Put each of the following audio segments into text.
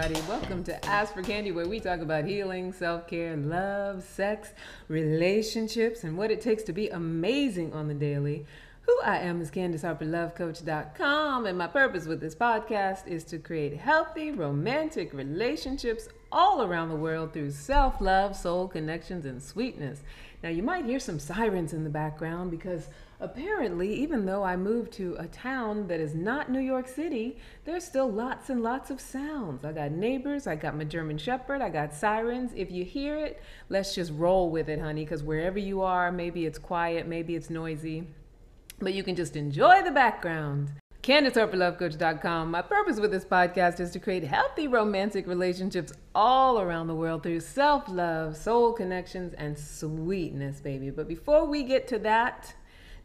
everybody? Welcome to Ask for Candy, where we talk about healing, self care, love, sex, relationships, and what it takes to be amazing on the daily. Who I am is CandiceHarperLoveCoach.com, and my purpose with this podcast is to create healthy, romantic relationships all around the world through self love, soul connections, and sweetness. Now, you might hear some sirens in the background because apparently, even though I moved to a town that is not New York City, there's still lots and lots of sounds. I got neighbors, I got my German Shepherd, I got sirens. If you hear it, let's just roll with it, honey, because wherever you are, maybe it's quiet, maybe it's noisy, but you can just enjoy the background. CandiceHarperLoveCoach.com. My purpose with this podcast is to create healthy romantic relationships all around the world through self love, soul connections, and sweetness, baby. But before we get to that,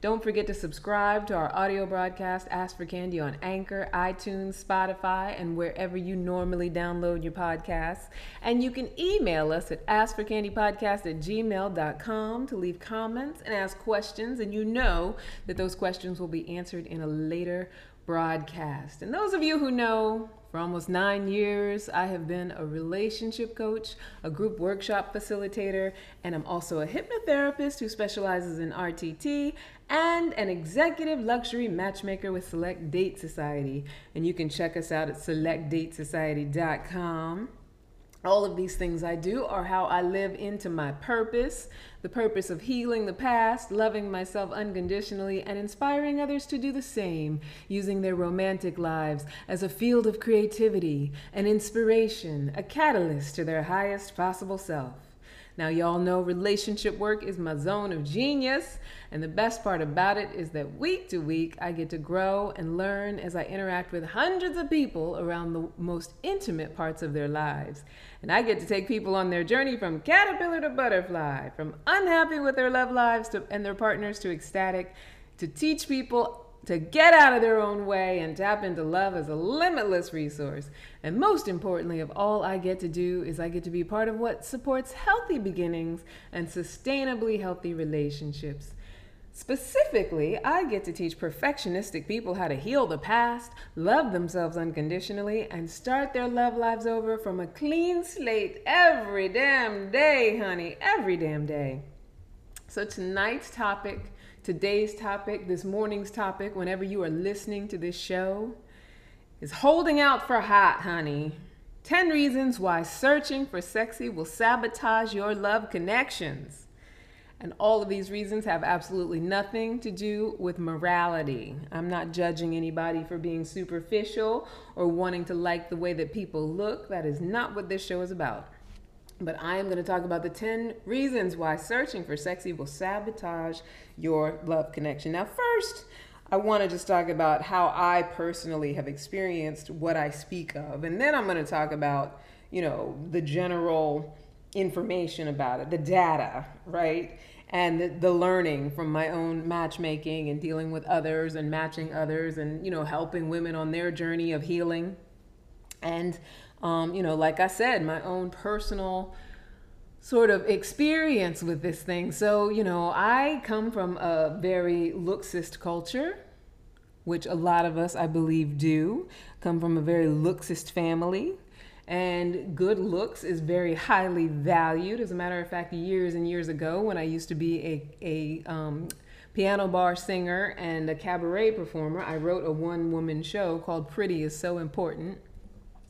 don't forget to subscribe to our audio broadcast, Ask for Candy, on Anchor, iTunes, Spotify, and wherever you normally download your podcasts. And you can email us at askforcandypodcast at gmail.com to leave comments and ask questions. And you know that those questions will be answered in a later broadcast. And those of you who know, for almost nine years, I have been a relationship coach, a group workshop facilitator, and I'm also a hypnotherapist who specializes in RTT and an executive luxury matchmaker with Select Date Society. And you can check us out at selectdatesociety.com. All of these things I do are how I live into my purpose the purpose of healing the past, loving myself unconditionally, and inspiring others to do the same, using their romantic lives as a field of creativity, an inspiration, a catalyst to their highest possible self. Now, y'all know relationship work is my zone of genius, and the best part about it is that week to week I get to grow and learn as I interact with hundreds of people around the most intimate parts of their lives. And I get to take people on their journey from caterpillar to butterfly, from unhappy with their love lives to, and their partners to ecstatic, to teach people to get out of their own way and tap into love as a limitless resource. And most importantly of all I get to do is I get to be part of what supports healthy beginnings and sustainably healthy relationships. Specifically, I get to teach perfectionistic people how to heal the past, love themselves unconditionally, and start their love lives over from a clean slate every damn day, honey, every damn day. So, tonight's topic Today's topic, this morning's topic, whenever you are listening to this show, is holding out for hot, honey. 10 reasons why searching for sexy will sabotage your love connections. And all of these reasons have absolutely nothing to do with morality. I'm not judging anybody for being superficial or wanting to like the way that people look. That is not what this show is about. But I am going to talk about the 10 reasons why searching for sexy will sabotage your love connection. Now, first, I want to just talk about how I personally have experienced what I speak of. And then I'm going to talk about, you know, the general information about it, the data, right? And the, the learning from my own matchmaking and dealing with others and matching others and, you know, helping women on their journey of healing. And um, you know, like I said, my own personal sort of experience with this thing. So, you know, I come from a very looksist culture, which a lot of us, I believe, do. Come from a very looksist family. And good looks is very highly valued. As a matter of fact, years and years ago, when I used to be a, a um, piano bar singer and a cabaret performer, I wrote a one woman show called Pretty is So Important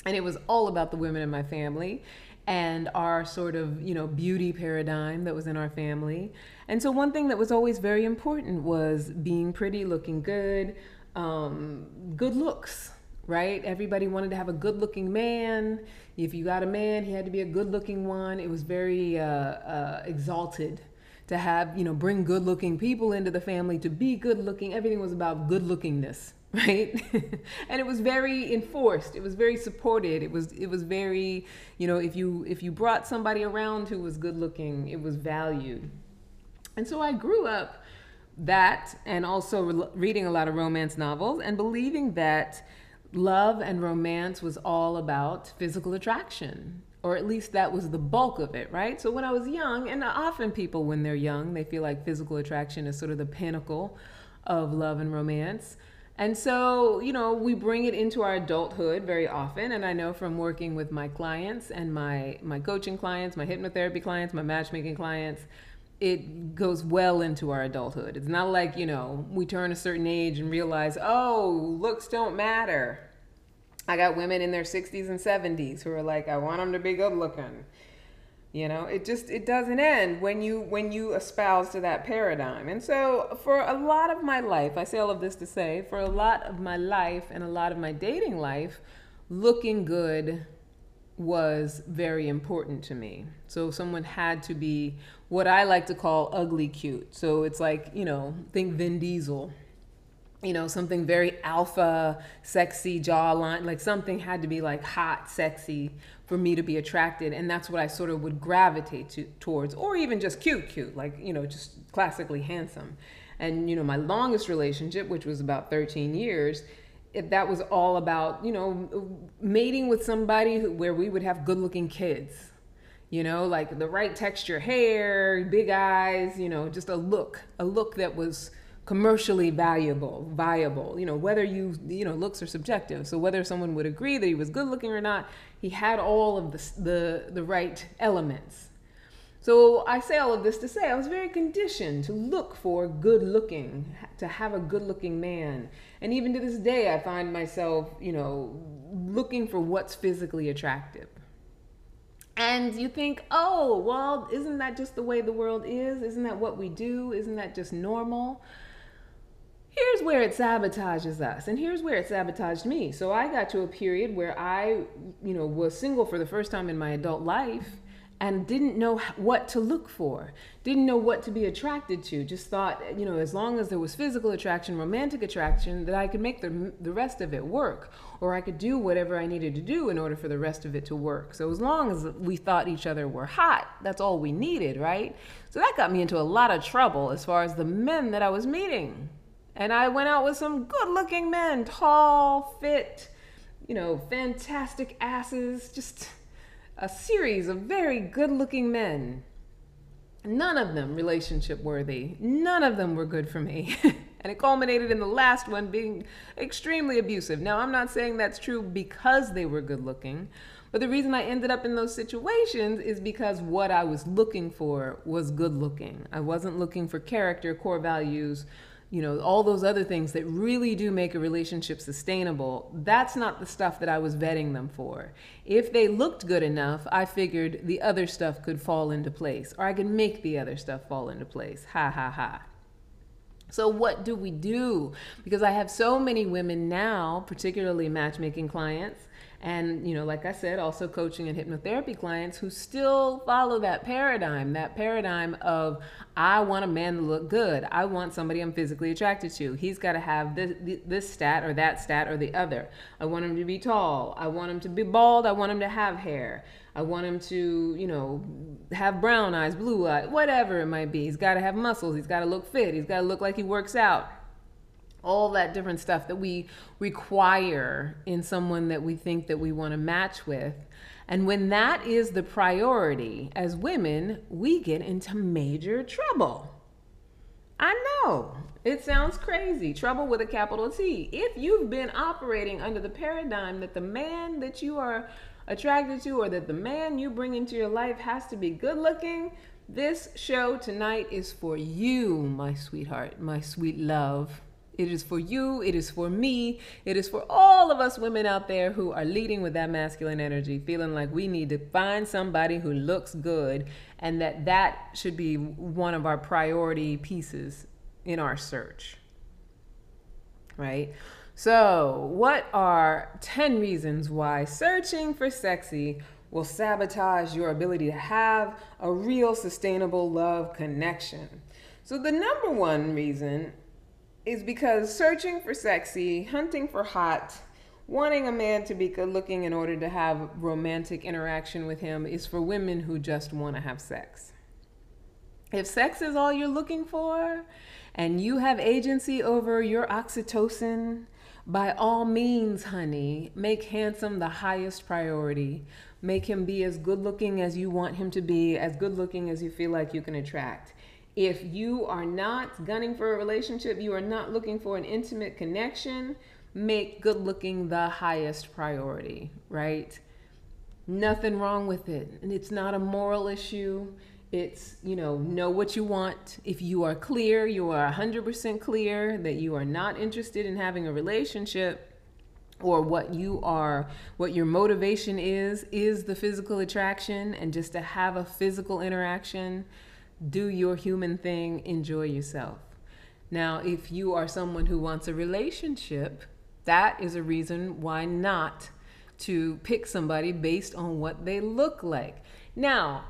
and it was all about the women in my family and our sort of you know beauty paradigm that was in our family. And so one thing that was always very important was being pretty looking good um, good looks right? Everybody wanted to have a good looking man. If you got a man he had to be a good looking one. It was very uh, uh, exalted to have you know bring good looking people into the family to be good looking. Everything was about good lookingness right and it was very enforced it was very supported it was it was very you know if you if you brought somebody around who was good looking it was valued and so i grew up that and also re- reading a lot of romance novels and believing that love and romance was all about physical attraction or at least that was the bulk of it, right? So when I was young, and often people when they're young, they feel like physical attraction is sort of the pinnacle of love and romance. And so, you know, we bring it into our adulthood very often. And I know from working with my clients and my, my coaching clients, my hypnotherapy clients, my matchmaking clients, it goes well into our adulthood. It's not like, you know, we turn a certain age and realize, oh, looks don't matter. I got women in their 60s and 70s who are like, I want them to be good looking. You know, it just it doesn't end when you when you espouse to that paradigm. And so for a lot of my life, I say all of this to say, for a lot of my life and a lot of my dating life, looking good was very important to me. So someone had to be what I like to call ugly cute. So it's like, you know, think Vin Diesel you know, something very alpha, sexy jawline, like something had to be like hot, sexy for me to be attracted. And that's what I sort of would gravitate to, towards, or even just cute, cute, like, you know, just classically handsome. And, you know, my longest relationship, which was about 13 years, it, that was all about, you know, mating with somebody who, where we would have good looking kids. You know, like the right texture hair, big eyes, you know, just a look, a look that was commercially valuable, viable. You know, whether you, you know, looks are subjective. So whether someone would agree that he was good looking or not, he had all of the, the, the right elements. So I say all of this to say I was very conditioned to look for good looking, to have a good looking man. And even to this day, I find myself, you know, looking for what's physically attractive. And you think, oh, well, isn't that just the way the world is? Isn't that what we do? Isn't that just normal? Here's where it sabotages us and here's where it sabotaged me. So i got to a period where i you know was single for the first time in my adult life and didn't know what to look for didn't know what to be attracted to just thought you know as long as there was physical attraction romantic attraction that i could make the, the rest of it work or i could do whatever i needed to do in order for the rest of it to work. So as long as we thought each other were hot that's all we needed right? So that got me into a lot of trouble as far as the men that i was meeting and I went out with some good looking men, tall, fit, you know, fantastic asses, just a series of very good looking men. None of them relationship worthy. None of them were good for me. and it culminated in the last one being extremely abusive. Now, I'm not saying that's true because they were good looking, but the reason I ended up in those situations is because what I was looking for was good looking. I wasn't looking for character, core values, you know, all those other things that really do make a relationship sustainable, that's not the stuff that I was vetting them for. If they looked good enough, I figured the other stuff could fall into place, or I could make the other stuff fall into place. Ha ha ha. So, what do we do? Because I have so many women now, particularly matchmaking clients, and you know like i said also coaching and hypnotherapy clients who still follow that paradigm that paradigm of i want a man to look good. I want somebody i'm physically attracted to. He's got to have this, this stat or that stat or the other. I want him to be tall. I want him to be bald. I want him to have hair. I want him to, you know, have brown eyes, blue eyes, whatever it might be. He's got to have muscles. He's got to look fit. He's got to look like he works out all that different stuff that we require in someone that we think that we want to match with. And when that is the priority, as women, we get into major trouble. I know it sounds crazy. Trouble with a capital T. If you've been operating under the paradigm that the man that you are attracted to or that the man you bring into your life has to be good looking, this show tonight is for you, my sweetheart, my sweet love. It is for you, it is for me, it is for all of us women out there who are leading with that masculine energy, feeling like we need to find somebody who looks good and that that should be one of our priority pieces in our search. Right? So, what are 10 reasons why searching for sexy will sabotage your ability to have a real sustainable love connection? So, the number one reason is because searching for sexy, hunting for hot, wanting a man to be good looking in order to have romantic interaction with him is for women who just want to have sex. If sex is all you're looking for and you have agency over your oxytocin, by all means, honey, make handsome the highest priority. Make him be as good looking as you want him to be, as good looking as you feel like you can attract. If you are not gunning for a relationship, you are not looking for an intimate connection, make good looking the highest priority, right? Nothing wrong with it. And it's not a moral issue. It's, you know, know what you want. If you are clear, you are 100% clear that you are not interested in having a relationship or what you are, what your motivation is, is the physical attraction and just to have a physical interaction, do your human thing, enjoy yourself. Now, if you are someone who wants a relationship, that is a reason why not to pick somebody based on what they look like. Now,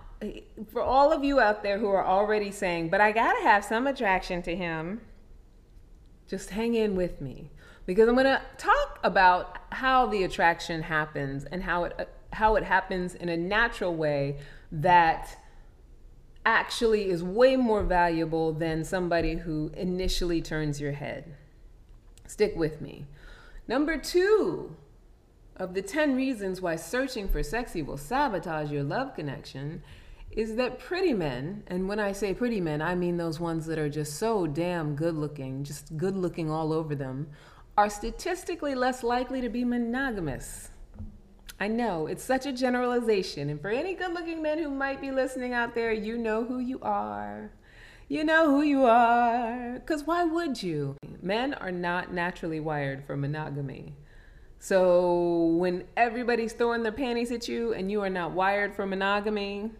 for all of you out there who are already saying, but I gotta have some attraction to him, just hang in with me because I'm gonna talk about how the attraction happens and how it how it happens in a natural way that actually is way more valuable than somebody who initially turns your head. Stick with me. Number two of the 10 reasons why searching for sexy will sabotage your love connection is that pretty men, and when I say pretty men, I mean those ones that are just so damn good looking, just good looking all over them, are statistically less likely to be monogamous. I know it's such a generalization, and for any good looking men who might be listening out there, you know who you are. You know who you are. Because why would you? Men are not naturally wired for monogamy. So when everybody's throwing their panties at you and you are not wired for monogamy,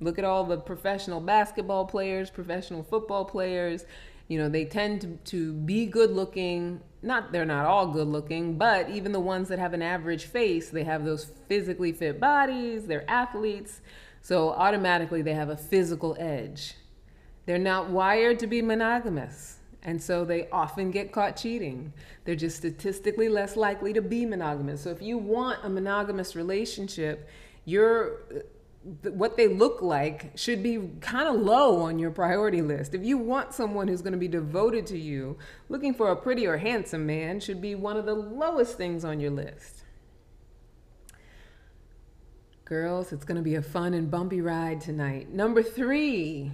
Look at all the professional basketball players, professional football players. You know, they tend to, to be good looking. Not, they're not all good looking, but even the ones that have an average face, they have those physically fit bodies, they're athletes. So automatically they have a physical edge. They're not wired to be monogamous. And so they often get caught cheating. They're just statistically less likely to be monogamous. So if you want a monogamous relationship, you're what they look like should be kind of low on your priority list. If you want someone who's going to be devoted to you, looking for a pretty or handsome man should be one of the lowest things on your list. Girls, it's going to be a fun and bumpy ride tonight. Number three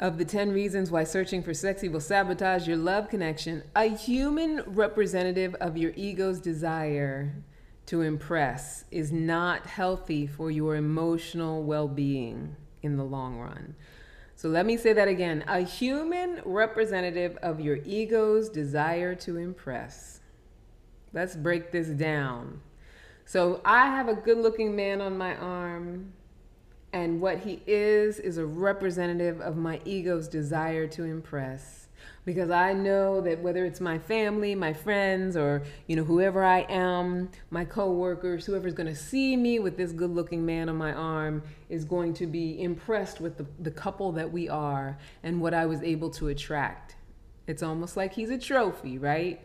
of the 10 reasons why searching for sexy will sabotage your love connection, a human representative of your ego's desire to impress is not healthy for your emotional well being in the long run. So let me say that again a human representative of your ego's desire to impress. Let's break this down. So I have a good looking man on my arm, and what he is is a representative of my ego's desire to impress because I know that whether it's my family, my friends, or you know whoever I am, my coworkers, whoever's going to see me with this good-looking man on my arm is going to be impressed with the, the couple that we are and what I was able to attract. It's almost like he's a trophy, right?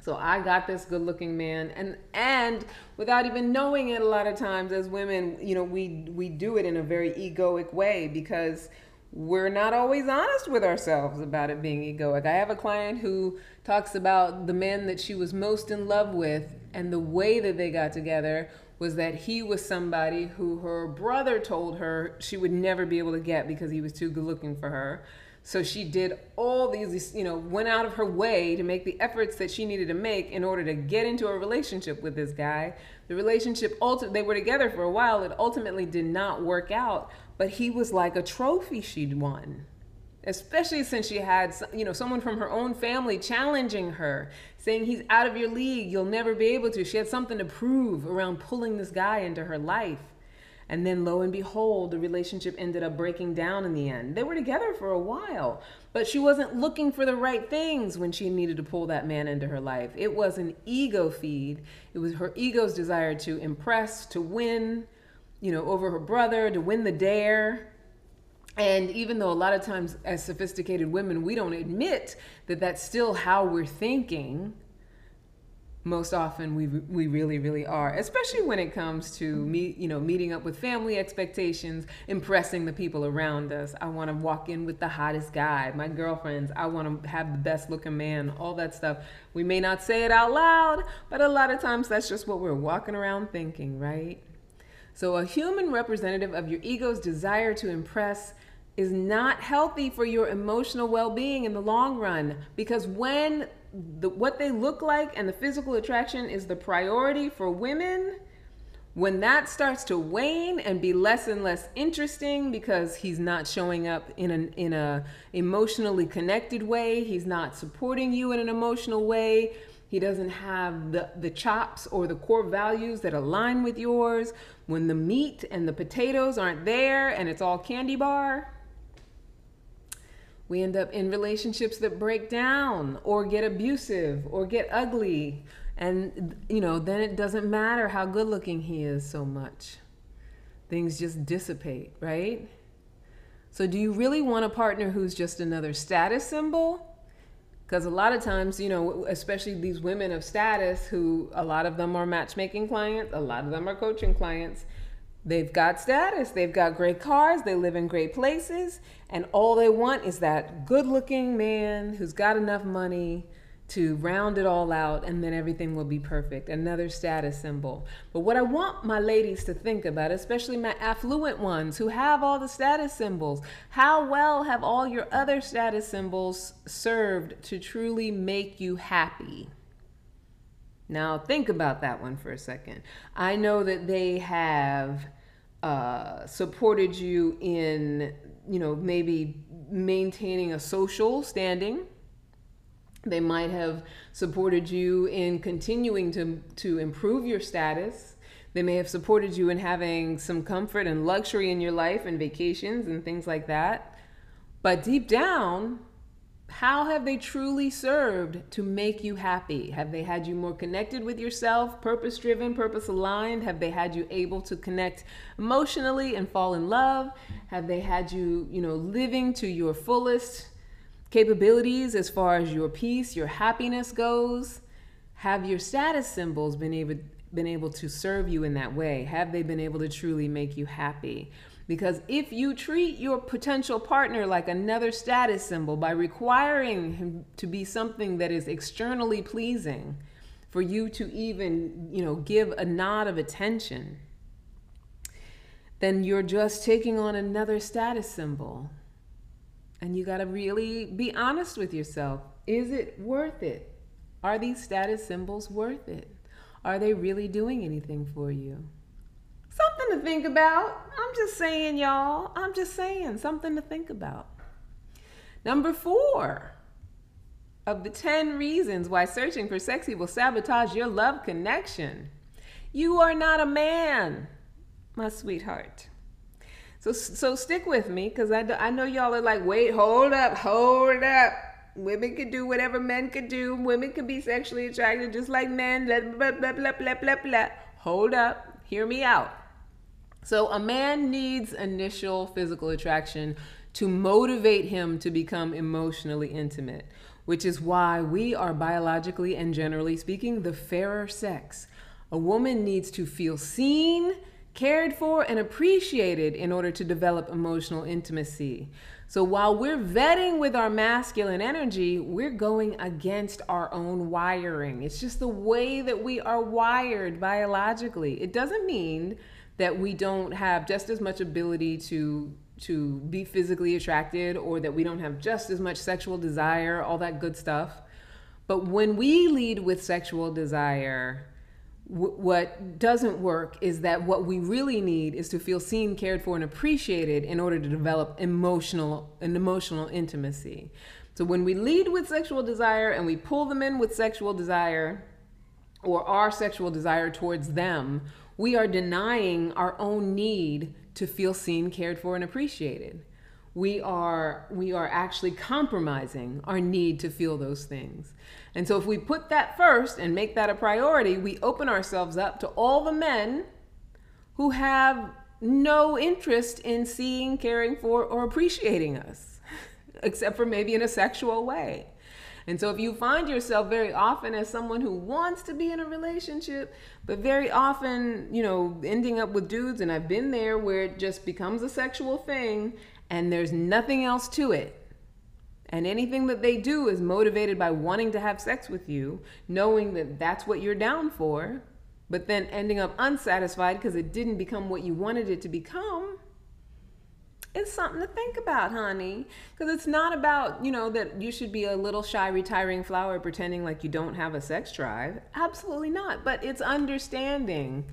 So I got this good-looking man, and and without even knowing it, a lot of times as women, you know, we we do it in a very egoic way because we're not always honest with ourselves about it being egoic. I have a client who talks about the man that she was most in love with, and the way that they got together was that he was somebody who her brother told her she would never be able to get because he was too good looking for her. So she did all these, you know, went out of her way to make the efforts that she needed to make in order to get into a relationship with this guy. The relationship, ultimately, they were together for a while. It ultimately did not work out but he was like a trophy she'd won especially since she had you know someone from her own family challenging her saying he's out of your league. You'll never be able to. She had something to prove around pulling this guy into her life. And then lo and behold the relationship ended up breaking down in the end. They were together for a while but she wasn't looking for the right things when she needed to pull that man into her life. It was an ego feed. It was her ego's desire to impress to win you know, over her brother to win the dare. And even though a lot of times, as sophisticated women, we don't admit that that's still how we're thinking, most often we we really really are especially when it comes to me you know meeting up with family expectations impressing the people around us. I want to walk in with the hottest guy my girlfriends i want to have the best looking man all that stuff. We may not say it out loud but a lot of times that's just what we're walking around thinking right so a human representative of your ego's desire to impress is not healthy for your emotional well-being in the long run because when the, what they look like and the physical attraction is the priority for women when that starts to wane and be less and less interesting because he's not showing up in an in a emotionally connected way he's not supporting you in an emotional way he doesn't have the, the chops or the core values that align with yours when the meat and the potatoes aren't there and it's all candy bar we end up in relationships that break down or get abusive or get ugly. And, you know, then it doesn't matter how good looking he is so much. Things just dissipate, right? So, do you really want a partner who's just another status symbol? Because a lot of times, you know, especially these women of status who a lot of them are matchmaking clients, a lot of them are coaching clients They've got status, they've got great cars, they live in great places, and all they want is that good looking man who's got enough money to round it all out, and then everything will be perfect. Another status symbol. But what I want my ladies to think about, especially my affluent ones who have all the status symbols, how well have all your other status symbols served to truly make you happy? Now, think about that one for a second. I know that they have uh, supported you in, you know, maybe maintaining a social standing. They might have supported you in continuing to, to improve your status. They may have supported you in having some comfort and luxury in your life and vacations and things like that. But deep down, how have they truly served to make you happy? Have they had you more connected with yourself, purpose driven, purpose aligned? Have they had you able to connect emotionally and fall in love? Have they had you, you know, living to your fullest capabilities as far as your peace, your happiness goes? Have your status symbols been able been able to serve you in that way? Have they been able to truly make you happy? Because if you treat your potential partner like another status symbol by requiring him to be something that is externally pleasing, for you to even, you know, give a nod of attention, then you're just taking on another status symbol. And you got to really be honest with yourself. Is it worth it? Are these status symbols worth it? Are they really doing anything for you? Something to think about. I'm just saying, y'all. I'm just saying, something to think about. Number four of the 10 reasons why searching for sexy will sabotage your love connection. You are not a man, my sweetheart. So, so stick with me because I, I know y'all are like, wait, hold up, hold up. Women can do whatever men can do. Women can be sexually attracted just like men. Blah, blah, blah, blah, blah, blah, blah. Hold up. Hear me out. So a man needs initial physical attraction to motivate him to become emotionally intimate, which is why we are biologically and generally speaking the fairer sex. A woman needs to feel seen, cared for, and appreciated in order to develop emotional intimacy. So while we're vetting with our masculine energy, we're going against our own wiring. It's just the way that we are wired biologically. It doesn't mean that we don't have just as much ability to to be physically attracted or that we don't have just as much sexual desire, all that good stuff. But when we lead with sexual desire, what doesn't work is that what we really need is to feel seen, cared for, and appreciated in order to develop emotional an emotional intimacy. So when we lead with sexual desire and we pull them in with sexual desire or our sexual desire towards them, we are denying our own need to feel seen, cared for, and appreciated. We are we are actually compromising our need to feel those things. And so if we put that first and make that a priority, we open ourselves up to all the men who have no interest in seeing, caring for, or appreciating us, except for maybe in a sexual way. And so if you find yourself very often as someone who wants to be in a relationship, but very often, you know, ending up with dudes, and I've been there where it just becomes a sexual thing and there's nothing else to it. And anything that they do is motivated by wanting to have sex with you, knowing that that's what you're down for, but then ending up unsatisfied because it didn't become what you wanted it to become. It's something to think about, honey. Because it's not about, you know, that you should be a little shy, retiring flower pretending like you don't have a sex drive. Absolutely not. But it's understanding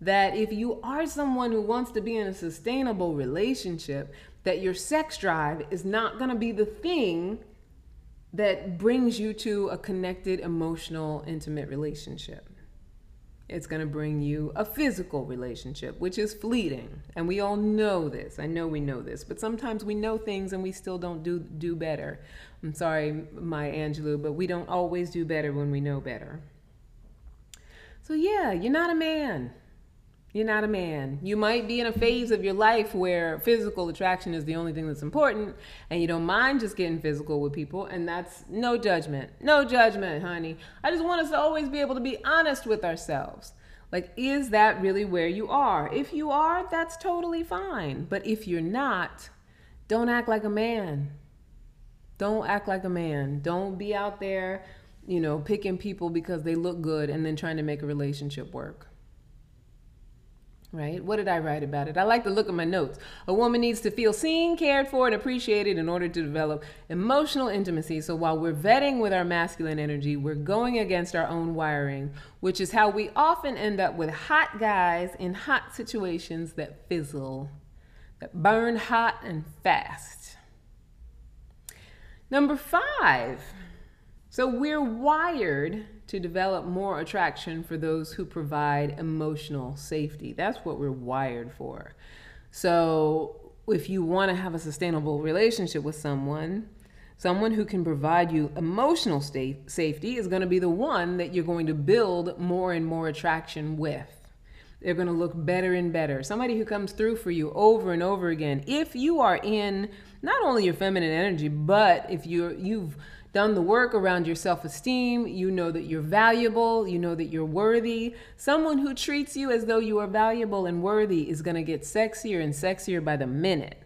that if you are someone who wants to be in a sustainable relationship, that your sex drive is not going to be the thing that brings you to a connected, emotional, intimate relationship. It's going to bring you a physical relationship, which is fleeting. And we all know this. I know we know this, but sometimes we know things and we still don't do do better. I'm sorry, Maya Angelou, but we don't always do better when we know better. So yeah, you're not a man. You're not a man. You might be in a phase of your life where physical attraction is the only thing that's important and you don't mind just getting physical with people, and that's no judgment. No judgment, honey. I just want us to always be able to be honest with ourselves. Like, is that really where you are? If you are, that's totally fine. But if you're not, don't act like a man. Don't act like a man. Don't be out there, you know, picking people because they look good and then trying to make a relationship work right? What did I write about it? I like to look at my notes. A woman needs to feel seen, cared for, and appreciated in order to develop emotional intimacy. So while we're vetting with our masculine energy, we're going against our own wiring, which is how we often end up with hot guys in hot situations that fizzle, that burn hot and fast. Number five. So we're wired to develop more attraction for those who provide emotional safety. That's what we're wired for. So, if you want to have a sustainable relationship with someone, someone who can provide you emotional safety is going to be the one that you're going to build more and more attraction with. They're going to look better and better. Somebody who comes through for you over and over again. If you are in not only your feminine energy, but if you're you've done the work around your self esteem. You know that you're valuable. You know that you're worthy. Someone who treats you as though you are valuable and worthy is going to get sexier and sexier by the minute.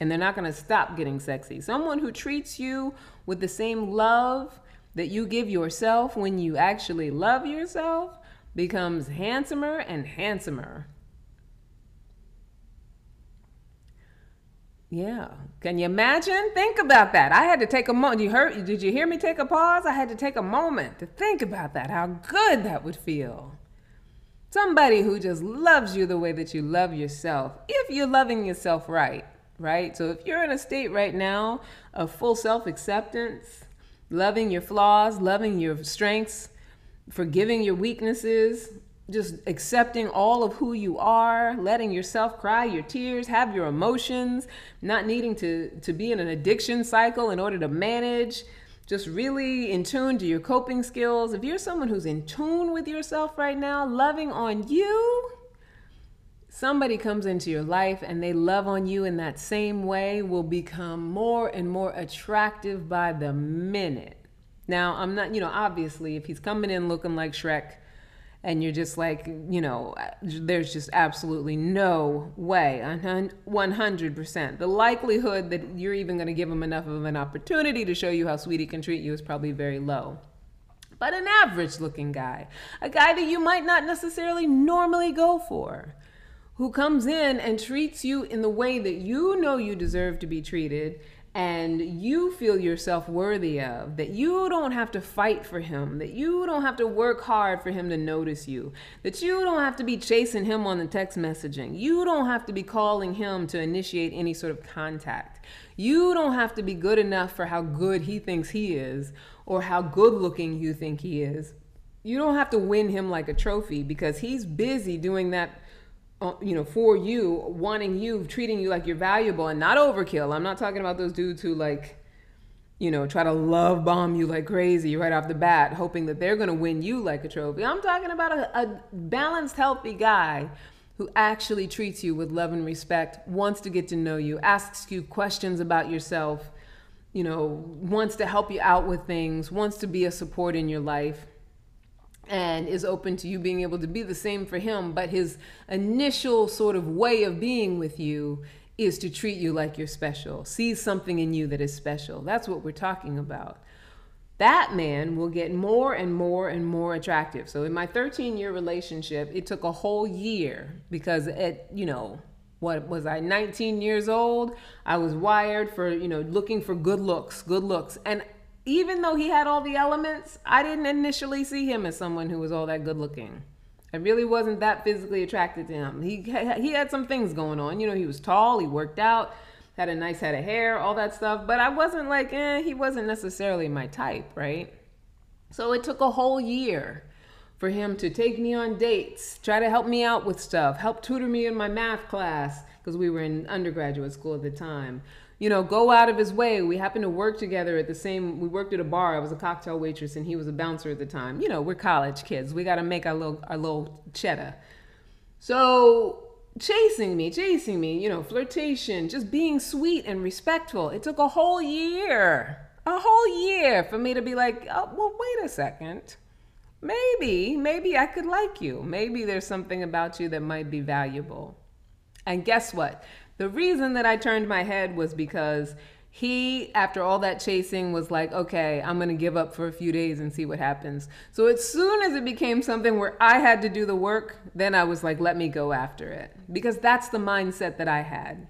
And they're not going to stop getting sexy. Someone who treats you with the same love that you give yourself when you actually love yourself becomes handsomer and handsomer. Yeah. Can you imagine? Think about that. I had to take a moment. You heard did you hear me take a pause? I had to take a moment to think about that. How good that would feel. Somebody who just loves you the way that you love yourself. If you're loving yourself right, right? So if you're in a state right now of full self-acceptance, loving your flaws, loving your strengths, forgiving your weaknesses, just accepting all of who you are, letting yourself cry your tears, have your emotions, not needing to, to be in an addiction cycle in order to manage, just really in tune to your coping skills. If you're someone who's in tune with yourself right now, loving on you, somebody comes into your life and they love on you in that same way will become more and more attractive by the minute. Now, I'm not, you know, obviously, if he's coming in looking like Shrek, and you're just like, you know, there's just absolutely no way, 100%. The likelihood that you're even going to give him enough of an opportunity to show you how sweet he can treat you is probably very low. But an average looking guy, a guy that you might not necessarily normally go for, who comes in and treats you in the way that you know you deserve to be treated and you feel yourself worthy of, that you don't have to fight for him, that you don't have to work hard for him to notice you, that you don't have to be chasing him on the text messaging, you don't have to be calling him to initiate any sort of contact, you don't have to be good enough for how good he thinks he is or how good looking you think he is. You don't have to win him like a trophy because he's busy doing that Uh, you know, for you, wanting you, treating you like you're valuable and not overkill. I'm not talking about those dudes who like, you know, try to love bomb you like crazy right off the bat, hoping that they're going to win you like a trophy. I'm talking about a, a balanced, healthy guy who actually treats you with love and respect, wants to get to know you, asks you questions about yourself, you know, wants to help you out with things, wants to be a support in your life, and is open to you being able to be the same for him. But his initial sort of way of being with you is to treat you like you're special, sees something in you that is special. That's what we're talking about. That man will get more and more and more attractive. So in my 13 year relationship, it took a whole year because at, you know, what was I 19 years old? I was wired for, you know, looking for good looks, good looks. And even though he had all the elements, I didn't initially see him as someone who was all that good looking. I really wasn't that physically attracted to him. He he had some things going on. You know, he was tall, he worked out, had a nice head of hair, all that stuff. But I wasn't like, eh, he wasn't necessarily my type, right? So it took a whole year for him to take me on dates, try to help me out with stuff, help tutor me in my math class because we were in undergraduate school at the time. You know, go out of his way. We happened to work together at the same. We worked at a bar. I was a cocktail waitress, and he was a bouncer at the time. You know, we're college kids. We got to make our little our little cheddar. So chasing me, chasing me. You know, flirtation, just being sweet and respectful. It took a whole year, a whole year for me to be like, oh, well, wait a second maybe, maybe I could like you. Maybe there's something about you that might be valuable. And guess what? The reason that I turned my head was because he, after all that chasing, was like, okay, I'm to give up for a few days and see what happens. So as soon as it became something where I had to do the work, then I was like, let me go after it. Because that's the mindset that I had.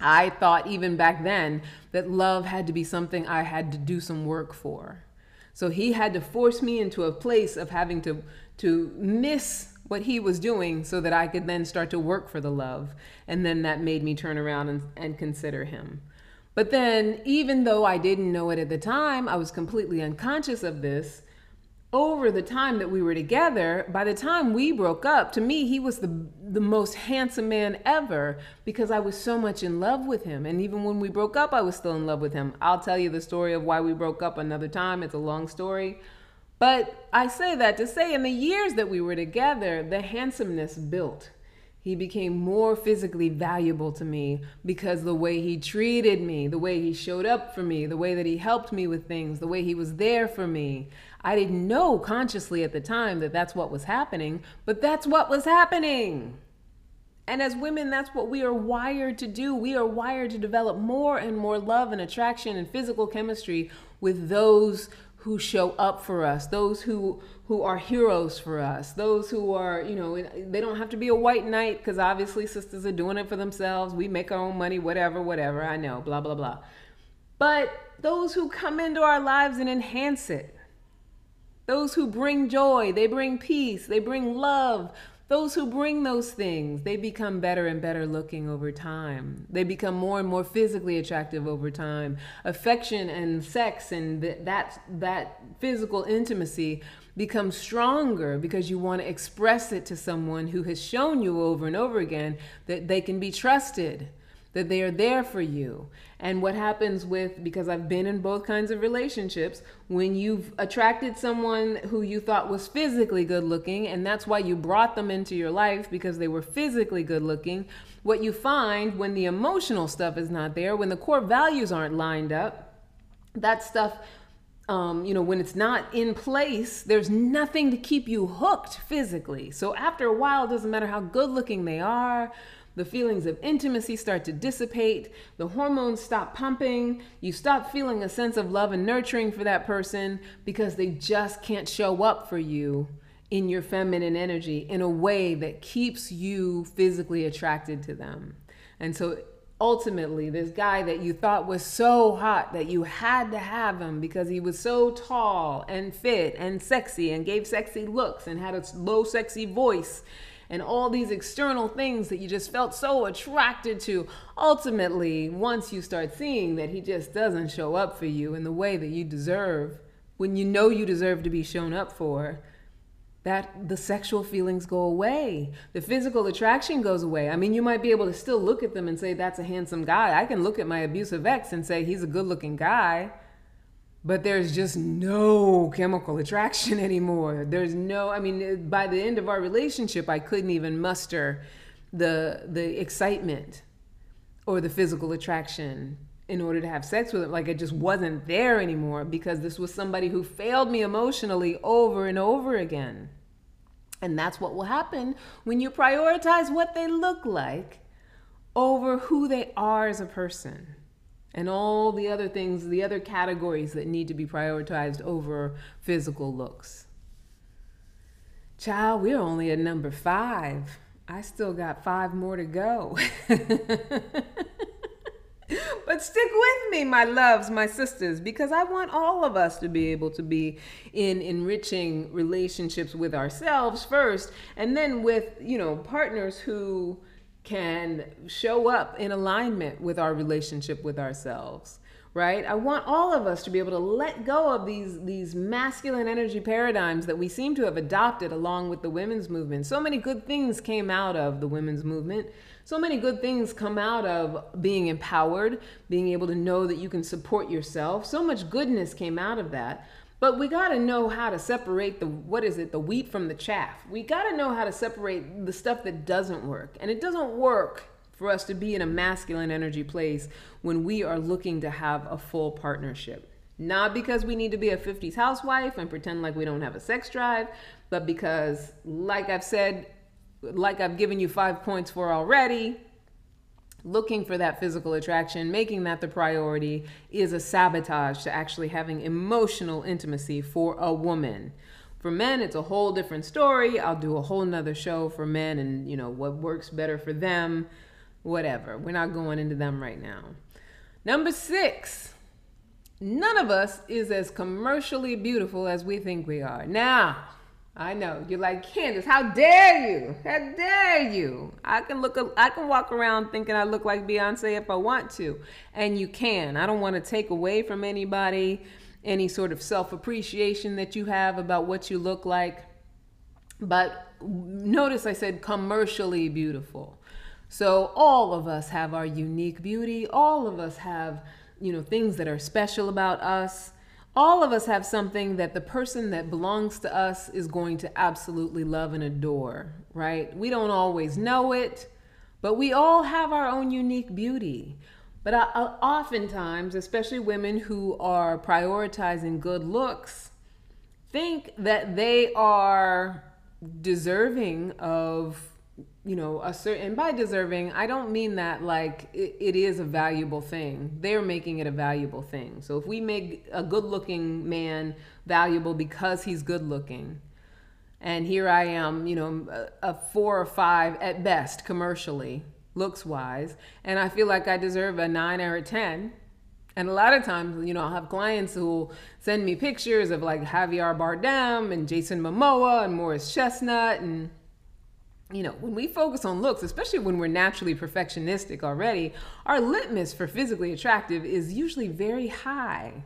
I thought even back then that love had to be something I had to do some work for. So he had to force me into a place of having to to miss what he was doing so that I could then start to work for the love. And then that made me turn around and, and consider him. But then, even though I didn't know it at the time, I was completely unconscious of this over the time that we were together, by the time we broke up, to me, he was the, the most handsome man ever because I was so much in love with him. And even when we broke up, I was still in love with him. I'll tell you the story of why we broke up another time. It's a long story. But I say that to say, in the years that we were together, the handsomeness built. He became more physically valuable to me because the way he treated me, the way he showed up for me, the way that he helped me with things, the way he was there for me. I didn't know consciously at the time that that's what was happening, but that's what was happening. And as women, that's what we are wired to do. We are wired to develop more and more love and attraction and physical chemistry with those who show up for us, those who who are heroes for us, those who are, you know, they don't have to be a white knight because obviously sisters are doing it for themselves. We make our own money, whatever, whatever. I know, blah blah blah. But those who come into our lives and enhance it, those who bring joy, they bring peace, they bring love. Those who bring those things, they become better and better looking over time. They become more and more physically attractive over time. Affection and sex and th- that that physical intimacy becomes stronger because you want to express it to someone who has shown you over and over again that they can be trusted that they are there for you. And what happens with, because I've been in both kinds of relationships, when you've attracted someone who you thought was physically good looking, and that's why you brought them into your life because they were physically good looking, what you find when the emotional stuff is not there, when the core values aren't lined up, that stuff. Um, you know, when it's not in place, there's nothing to keep you hooked physically. So after a while, it doesn't matter how good looking they are, the feelings of intimacy start to dissipate, the hormones stop pumping, you stop feeling a sense of love and nurturing for that person because they just can't show up for you in your feminine energy in a way that keeps you physically attracted to them. And so ultimately, this guy that you thought was so hot that you had to have him because he was so tall and fit and sexy and gave sexy looks and had a low, sexy voice and all these external things that you just felt so attracted to. Ultimately, once you start seeing that he just doesn't show up for you in the way that you deserve, when you know you deserve to be shown up for, that the sexual feelings go away. The physical attraction goes away. I mean, you might be able to still look at them and say, that's a handsome guy. I can look at my abusive ex and say, he's a good looking guy but there's just no chemical attraction anymore. There's no, I mean, by the end of our relationship, I couldn't even muster the the excitement or the physical attraction in order to have sex with him. Like it just wasn't there anymore because this was somebody who failed me emotionally over and over again. And that's what will happen when you prioritize what they look like over who they are as a person and all the other things, the other categories that need to be prioritized over physical looks. Child, we're only at number five. I still got five more to go. but stick with me, my loves, my sisters, because I want all of us to be able to be in enriching relationships with ourselves first, and then with, you know, partners who can show up in alignment with our relationship with ourselves right? I want all of us to be able to let go of these these masculine energy paradigms that we seem to have adopted along with the women's movement. So many good things came out of the women's movement. So many good things come out of being empowered being able to know that you can support yourself. So much goodness came out of that but we got to know how to separate the what is it, the wheat from the chaff. We got to know how to separate the stuff that doesn't work. And it doesn't work for us to be in a masculine energy place when we are looking to have a full partnership. Not because we need to be a 50s housewife and pretend like we don't have a sex drive, but because, like I've said, like I've given you five points for already, looking for that physical attraction, making that the priority, is a sabotage to actually having emotional intimacy for a woman. For men, it's a whole different story. I'll do a whole nother show for men and, you know, what works better for them, whatever. We're not going into them right now. Number six, none of us is as commercially beautiful as we think we are. Now, I know. You're like, Candace, how dare you? How dare you? I can look I can walk around thinking I look like Beyonce if I want to. And you can. I don't want to take away from anybody any sort of self-appreciation that you have about what you look like. But notice I said commercially beautiful. So all of us have our unique beauty. All of us have, you know, things that are special about us all of us have something that the person that belongs to us is going to absolutely love and adore, right? We don't always know it, but we all have our own unique beauty. But I, I, oftentimes, especially women who are prioritizing good looks, think that they are deserving of you know a certain and by deserving i don't mean that like it, it is a valuable thing. They're making it a valuable thing. So if we make a good looking man valuable because he's good looking and here i am you know a, a four or five at best commercially looks wise and i feel like i deserve a nine or a ten and a lot of times, you know, I'll have clients who send me pictures of like Javier Bardem and Jason Momoa and Morris Chestnut and you know, when we focus on looks, especially when we're naturally perfectionistic already, our litmus for physically attractive is usually very high.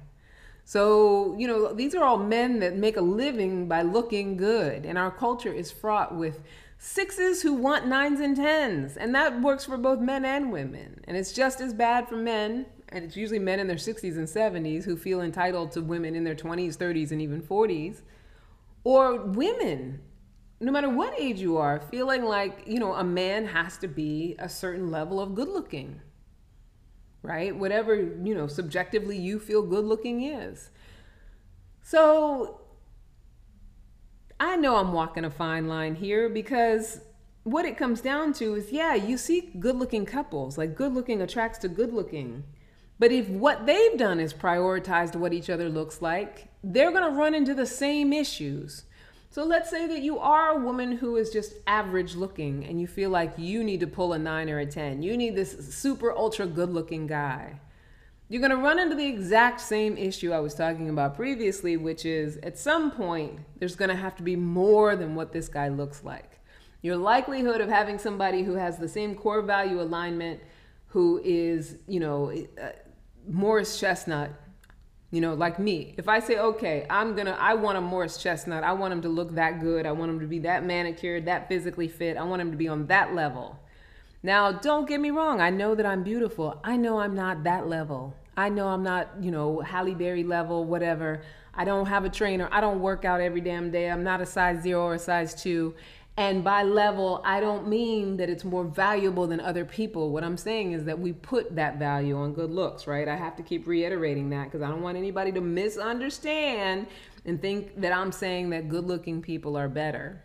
So, you know, these are all men that make a living by looking good. And our culture is fraught with sixes who want nines and tens. And that works for both men and women. And it's just as bad for men. And it's usually men in their 60s and 70s who feel entitled to women in their 20s, 30s, and even 40s. Or women no matter what age you are, feeling like, you know, a man has to be a certain level of good looking, right? Whatever, you know, subjectively you feel good looking is. So I know I'm walking a fine line here because what it comes down to is yeah, you see good looking couples, like good looking attracts to good looking. But if what they've done is prioritized what each other looks like, they're going to run into the same issues so let's say that you are a woman who is just average looking and you feel like you need to pull a nine or a 10. You need this super ultra good looking guy. You're going to run into the exact same issue I was talking about previously, which is at some point, there's going to have to be more than what this guy looks like. Your likelihood of having somebody who has the same core value alignment, who is, you know, uh, Morris Chestnut, you know, like me. If I say, okay, I'm gonna, I want a Morris Chestnut. I want him to look that good. I want him to be that manicured, that physically fit. I want him to be on that level. Now, don't get me wrong. I know that I'm beautiful. I know I'm not that level. I know I'm not, you know, Halle Berry level, whatever. I don't have a trainer. I don't work out every damn day. I'm not a size zero or a size two. And by level, I don't mean that it's more valuable than other people. What I'm saying is that we put that value on good looks, right? I have to keep reiterating that because I don't want anybody to misunderstand and think that I'm saying that good looking people are better.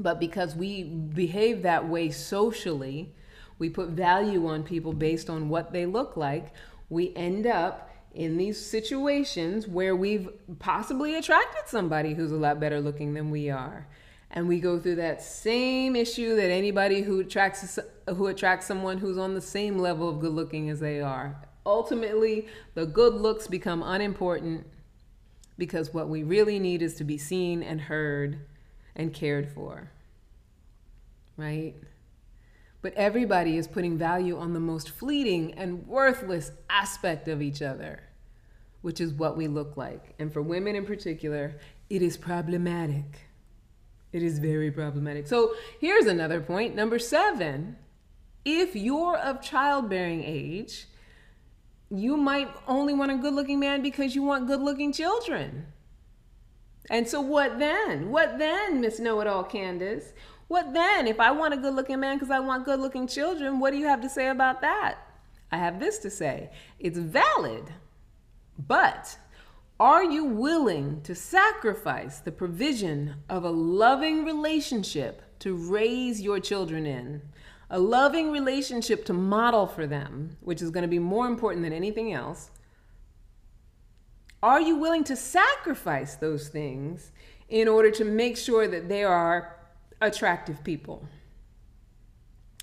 But because we behave that way socially, we put value on people based on what they look like, we end up in these situations where we've possibly attracted somebody who's a lot better looking than we are and we go through that same issue that anybody who attracts who attracts someone who's on the same level of good looking as they are. Ultimately the good looks become unimportant because what we really need is to be seen and heard and cared for right? But everybody is putting value on the most fleeting and worthless aspect of each other which is what we look like. And for women in particular it is problematic it is very problematic. So here's another point. Number seven if you're of childbearing age, you might only want a good looking man because you want good looking children. And so, what then? What then, Miss Know It All Candace? What then? If I want a good looking man because I want good looking children, what do you have to say about that? I have this to say it's valid, but are you willing to sacrifice the provision of a loving relationship to raise your children in? A loving relationship to model for them, which is going to be more important than anything else. Are you willing to sacrifice those things in order to make sure that they are attractive people?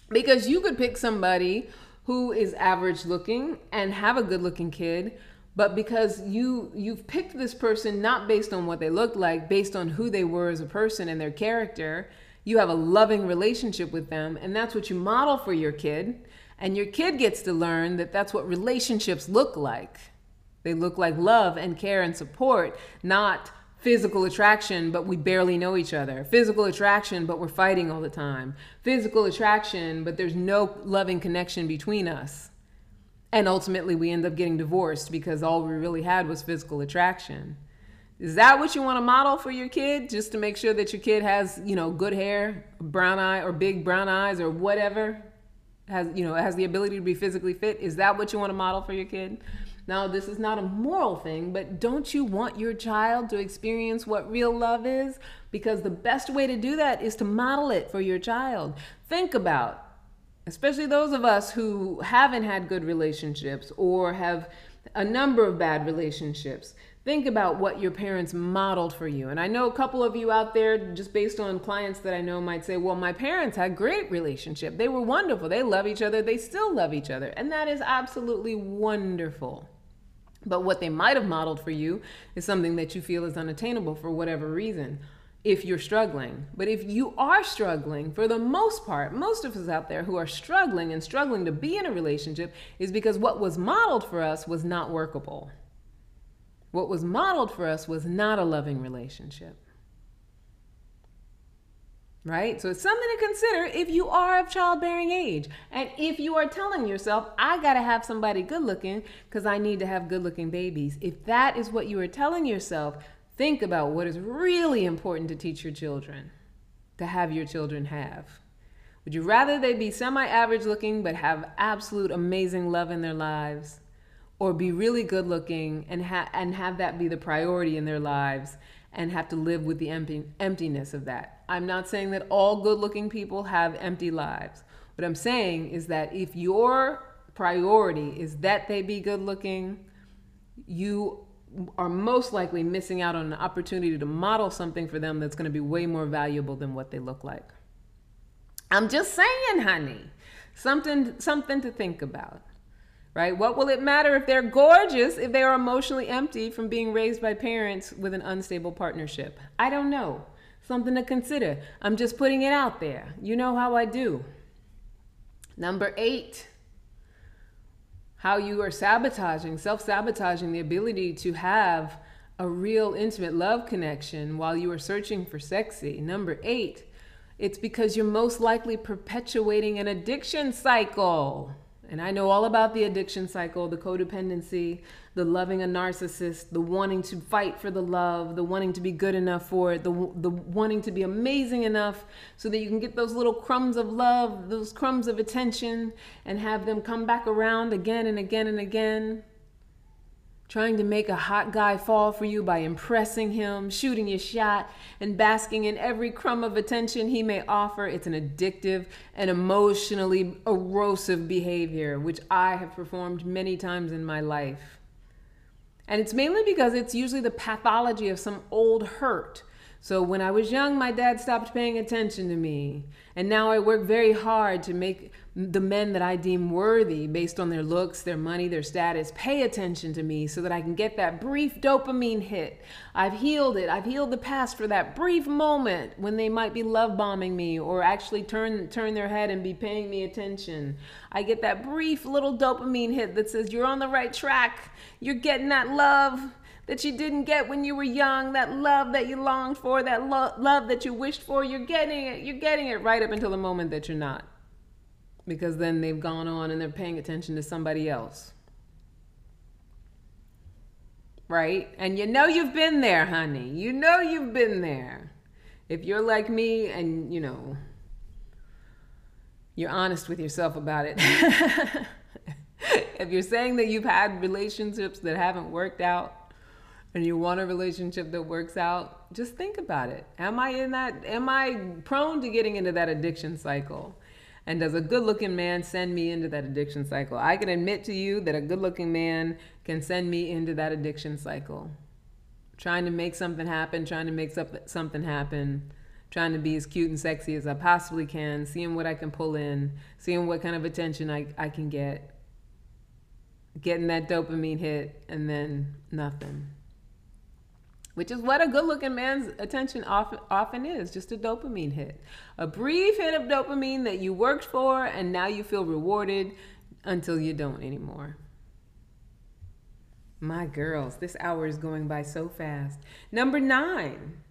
Because you could pick somebody who is average looking and have a good looking kid but because you you've picked this person not based on what they looked like based on who they were as a person and their character you have a loving relationship with them and that's what you model for your kid. And your kid gets to learn that that's what relationships look like. They look like love and care and support not physical attraction but we barely know each other. Physical attraction but we're fighting all the time. Physical attraction but there's no loving connection between us and ultimately, we end up getting divorced because all we really had was physical attraction. Is that what you want to model for your kid? Just to make sure that your kid has, you know, good hair, brown eye, or big brown eyes, or whatever, has, you know, has the ability to be physically fit? Is that what you want to model for your kid? Now, this is not a moral thing, but don't you want your child to experience what real love is? Because the best way to do that is to model it for your child. Think about especially those of us who haven't had good relationships or have a number of bad relationships. Think about what your parents modeled for you. And I know a couple of you out there, just based on clients that I know, might say, Well, my parents had great relationship. They were wonderful. They love each other. They still love each other. And that is absolutely wonderful. But what they might have modeled for you is something that you feel is unattainable for whatever reason if you're struggling. But if you are struggling, for the most part, most of us out there who are struggling and struggling to be in a relationship is because what was modeled for us was not workable. What was modeled for us was not a loving relationship. Right? So it's something to consider if you are of childbearing age. And if you are telling yourself, I got to have somebody good looking because I need to have good looking babies. If that is what you are telling yourself, Think about what is really important to teach your children, to have your children have. Would you rather they be semi average looking but have absolute amazing love in their lives? Or be really good looking and, ha- and have that be the priority in their lives and have to live with the empty- emptiness of that? I'm not saying that all good looking people have empty lives. What I'm saying is that if your priority is that they be good looking, you are most likely missing out on an opportunity to model something for them that's going to be way more valuable than what they look like. I'm just saying, honey. Something something to think about. Right? What will it matter if they're gorgeous if they are emotionally empty from being raised by parents with an unstable partnership? I don't know. Something to consider. I'm just putting it out there. You know how I do. Number 8 how you are sabotaging, self sabotaging the ability to have a real intimate love connection while you are searching for sexy. Number eight, it's because you're most likely perpetuating an addiction cycle. And I know all about the addiction cycle, the codependency, the loving a narcissist, the wanting to fight for the love, the wanting to be good enough for it, the, the wanting to be amazing enough so that you can get those little crumbs of love, those crumbs of attention, and have them come back around again and again and again trying to make a hot guy fall for you by impressing him, shooting your shot, and basking in every crumb of attention he may offer. It's an addictive and emotionally erosive behavior, which I have performed many times in my life. And it's mainly because it's usually the pathology of some old hurt. So when I was young, my dad stopped paying attention to me. And now I work very hard to make the men that I deem worthy based on their looks, their money, their status pay attention to me so that I can get that brief dopamine hit. I've healed it. I've healed the past for that brief moment when they might be love bombing me or actually turn turn their head and be paying me attention. I get that brief little dopamine hit that says you're on the right track. You're getting that love that you didn't get when you were young, that love that you longed for, that lo- love that you wished for, you're getting it. You're getting it right up until the moment that you're not because then they've gone on and they're paying attention to somebody else. Right? And you know you've been there, honey. You know you've been there. If you're like me and, you know, you're honest with yourself about it. if you're saying that you've had relationships that haven't worked out and you want a relationship that works out, just think about it. Am I in that? Am I prone to getting into that addiction cycle? And does a good looking man send me into that addiction cycle? I can admit to you that a good looking man can send me into that addiction cycle. Trying to make something happen, trying to make something happen, trying to be as cute and sexy as I possibly can, seeing what I can pull in, seeing what kind of attention I, I can get, getting that dopamine hit, and then nothing which is what a good looking man's attention often, often is just a dopamine hit. A brief hit of dopamine that you worked for, and now you feel rewarded until you don't anymore. My girls, this hour is going by so fast. Number nine.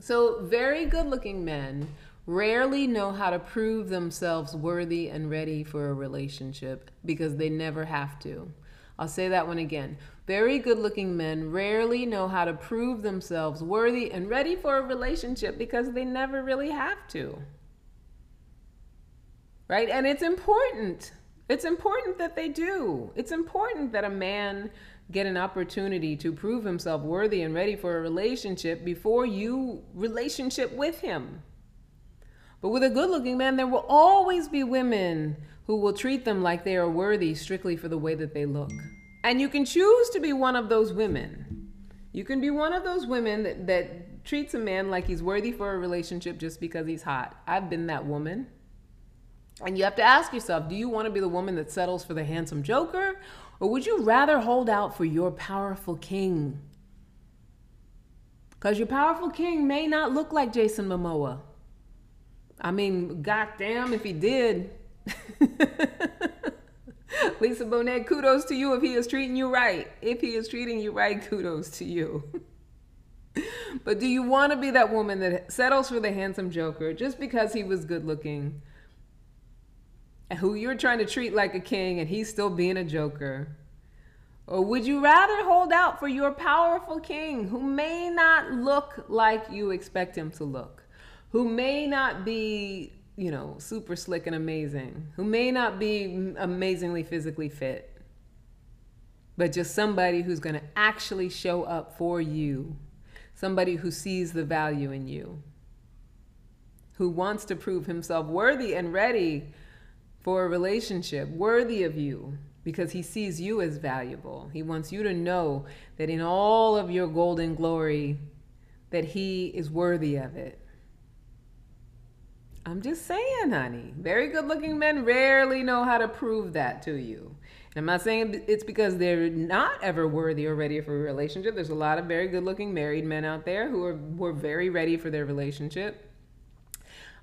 So, very good looking men rarely know how to prove themselves worthy and ready for a relationship because they never have to. I'll say that one again. Very good looking men rarely know how to prove themselves worthy and ready for a relationship because they never really have to. Right? And it's important. It's important that they do. It's important that a man get an opportunity to prove himself worthy and ready for a relationship before you relationship with him. But with a good looking man, there will always be women who will treat them like they are worthy strictly for the way that they look. And you can choose to be one of those women. You can be one of those women that, that treats a man like he's worthy for a relationship just because he's hot. I've been that woman. And you have to ask yourself do you want to be the woman that settles for the handsome joker? Or would you rather hold out for your powerful king? Because your powerful king may not look like Jason Momoa. I mean, goddamn if he did. Lisa Bonet, kudos to you if he is treating you right. If he is treating you right, kudos to you. but do you want to be that woman that settles for the handsome joker just because he was good looking? And who you're trying to treat like a king and he's still being a joker? Or would you rather hold out for your powerful king who may not look like you expect him to look, who may not be you know, super slick and amazing, who may not be amazingly physically fit, but just somebody who's going to actually show up for you, somebody who sees the value in you, who wants to prove himself worthy and ready for a relationship, worthy of you. Because he sees you as valuable. He wants you to know that in all of your golden glory, that he is worthy of it. I'm just saying, honey. Very good looking men rarely know how to prove that to you. And I'm not saying it's because they're not ever worthy or ready for a relationship. There's a lot of very good looking married men out there who are, who are very ready for their relationship.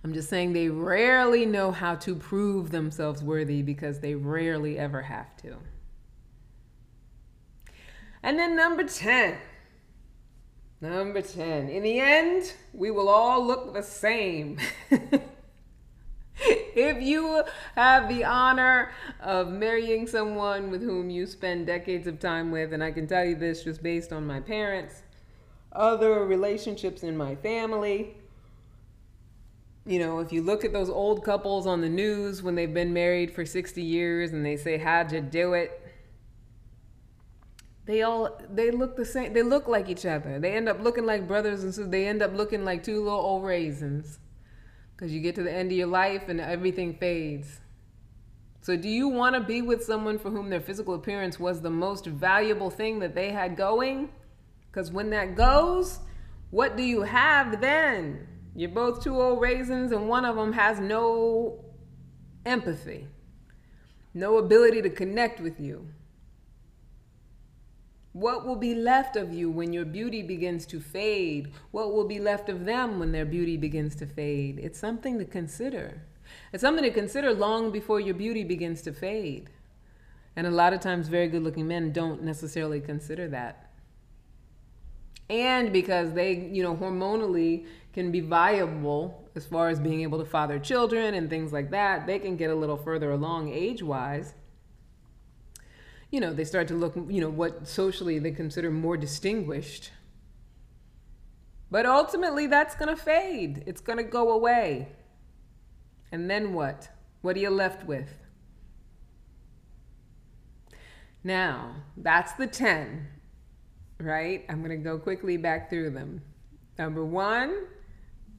I'm just saying they rarely know how to prove themselves worthy because they rarely ever have to. And then number 10. Number 10. In the end, we will all look the same. if you have the honor of marrying someone with whom you spend decades of time with, and I can tell you this just based on my parents, other relationships in my family, you know, if you look at those old couples on the news when they've been married for 60 years and they say, How'd you do it? They all they look the same. They look like each other. They end up looking like brothers and sisters. They end up looking like two little old raisins. Cause you get to the end of your life and everything fades. So do you want to be with someone for whom their physical appearance was the most valuable thing that they had going? Cause when that goes, what do you have then? You're both two old raisins, and one of them has no empathy, no ability to connect with you. What will be left of you when your beauty begins to fade? What will be left of them when their beauty begins to fade? It's something to consider. It's something to consider long before your beauty begins to fade. And a lot of times, very good looking men don't necessarily consider that. And because they, you know, hormonally can be viable as far as being able to father children and things like that, they can get a little further along age wise you know, they start to look, you know, what socially they consider more distinguished. But ultimately, that's going to fade. It's going to go away. And then what? What are you left with? Now, that's the 10, right? I'm going to go quickly back through them. Number one,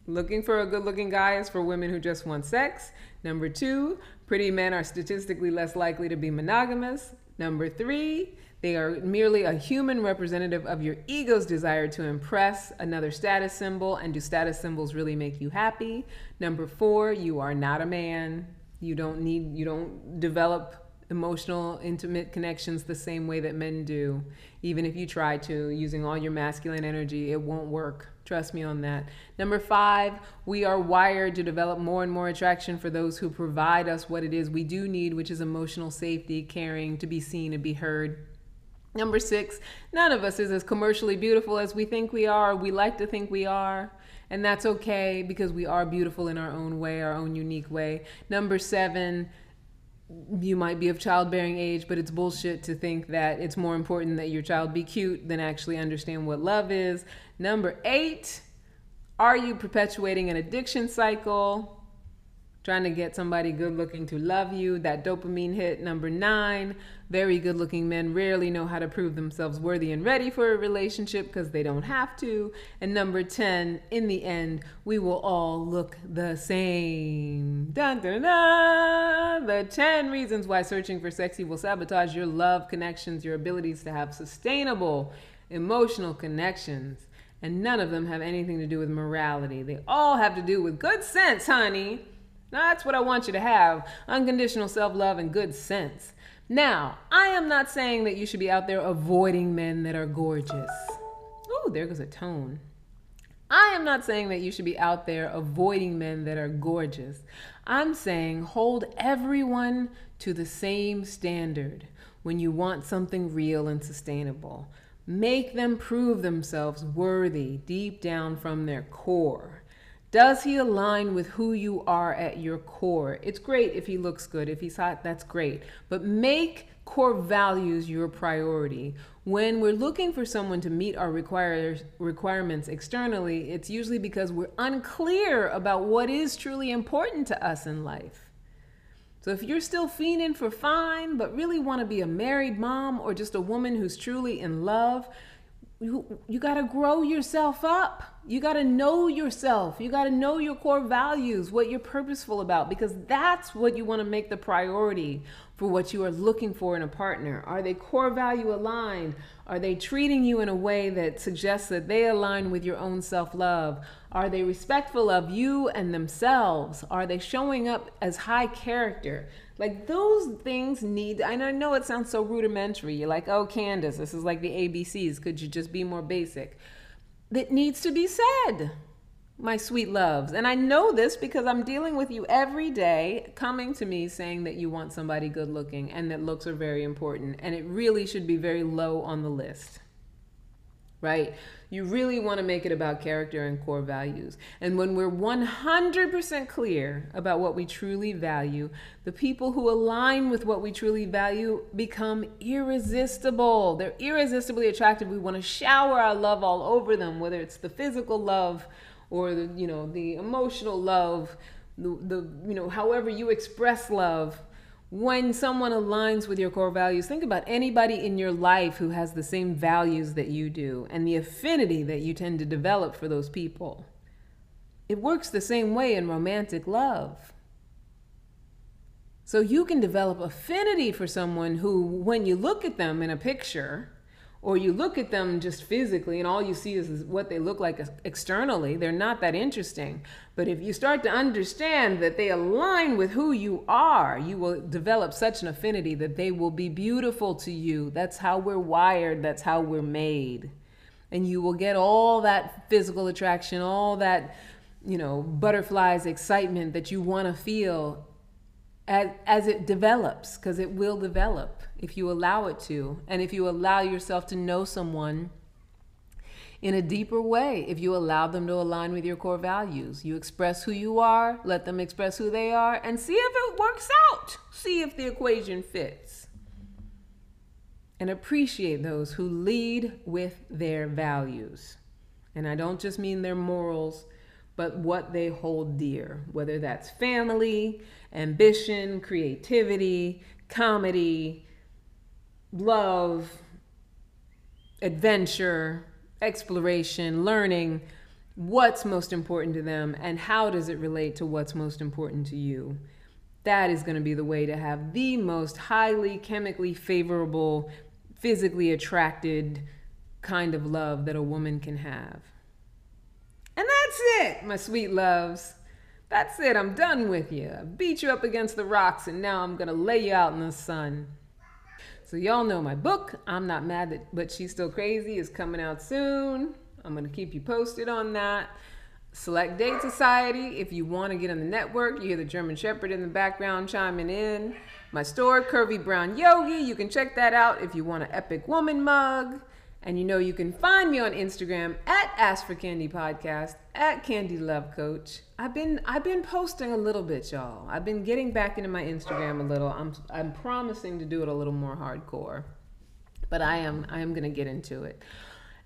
looking for a good looking guy is for women who just want sex. Number two, pretty men are statistically less likely to be monogamous. Number three, they are merely a human representative of your ego's desire to impress another status symbol. And do status symbols really make you happy? Number four, you are not a man. You don't need, you don't develop emotional, intimate connections the same way that men do. Even if you try to, using all your masculine energy, it won't work. Trust me on that. Number five, we are wired to develop more and more attraction for those who provide us what it is we do need, which is emotional safety, caring, to be seen and be heard. Number six, none of us is as commercially beautiful as we think we are. We like to think we are. And that's okay because we are beautiful in our own way, our own unique way. Number seven, you might be of childbearing age, but it's bullshit to think that it's more important that your child be cute than actually understand what love is. Number eight, are you perpetuating an addiction cycle? Trying to get somebody good looking to love you, that dopamine hit. Number nine, very good looking men rarely know how to prove themselves worthy and ready for a relationship because they don't have to. And number 10, in the end, we will all look the same. Dun, dun, dun. The 10 reasons why searching for sexy will sabotage your love connections, your abilities to have sustainable emotional connections and none of them have anything to do with morality. They all have to do with good sense, honey. That's what I want you to have unconditional self love and good sense. Now, I am not saying that you should be out there avoiding men that are gorgeous. Oh, there goes a tone. I am not saying that you should be out there avoiding men that are gorgeous. I'm saying hold everyone to the same standard when you want something real and sustainable. Make them prove themselves worthy deep down from their core. Does he align with who you are at your core? It's great if he looks good. If he's hot, that's great. But make core values your priority. When we're looking for someone to meet our requirements externally, it's usually because we're unclear about what is truly important to us in life. So if you're still fiending for fine, but really want to be a married mom or just a woman who's truly in love, you, you got to grow yourself up. You got to know yourself. You got to know your core values, what you're purposeful about, because that's what you want to make the priority for what you are looking for in a partner. Are they core value aligned? Are they treating you in a way that suggests that they align with your own self love? Are they respectful of you and themselves? Are they showing up as high character? Like those things need, and I know it sounds so rudimentary. You're like, oh, Candace, this is like the ABCs. Could you just be more basic? That needs to be said my sweet loves. And I know this because I'm dealing with you every day, coming to me saying that you want somebody good looking and that looks are very important. And it really should be very low on the list. right? You really want to make it about character and core values. And when we're 100% clear about what we truly value, the people who align with what we truly value become irresistible. They're irresistibly attractive. We want to shower our love all over them, whether it's the physical love or the, you know, the emotional love, the, the you know, however you express love when someone aligns with your core values, think about anybody in your life who has the same values that you do and the affinity that you tend to develop for those people. It works the same way in romantic love. So you can develop affinity for someone who, when you look at them in a picture, or you look at them just physically and all you see is what they look like externally, they're not that interesting. But if you start to understand that they align with who you are, you will develop such an affinity that they will be beautiful to you. That's how we're wired, that's how we're made. And you will get all that physical attraction, all that, you know, butterflies, excitement that you want to feel as, as it develops, because it will develop if you allow it to. And if you allow yourself to know someone in a deeper way, if you allow them to align with your core values, you express who you are, let them express who they are, and see if it works out. See if the equation fits. And appreciate those who lead with their values. And I don't just mean their morals, but what they hold dear, whether that's family, ambition, creativity, comedy, love, adventure, exploration, learning what's most important to them and how does it relate to what's most important to you. That is going to be the way to have the most highly chemically favorable, physically attracted kind of love that a woman can have. And that's it, my sweet loves. That's it. I'm done with you. I beat you up against the rocks, and now I'm going to lay you out in the sun. So, y'all know my book, I'm Not Mad that, But She's Still Crazy, is coming out soon. I'm going to keep you posted on that. Select Date Society, if you want to get on the network, you hear the German Shepherd in the background chiming in. My store, Curvy Brown Yogi, you can check that out if you want an epic woman mug. And you know you can find me on Instagram at Ask for Candy Podcast, at Candy Love Coach. I've been I've been posting a little bit, y'all. I've been getting back into my Instagram a little. I'm I'm promising to do it a little more hardcore. But I am I am gonna get into it.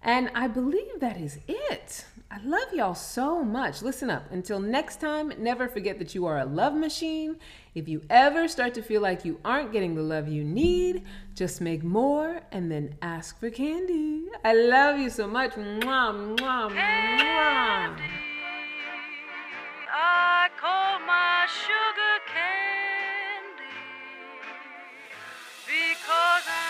And I believe that is it. I love y'all so much. Listen up. Until next time, never forget that you are a love machine. If you ever start to feel like you aren't getting the love you need, just make more and then ask for candy. I love you so much. Mwah, mwah, mwah. I call my sugar candy because I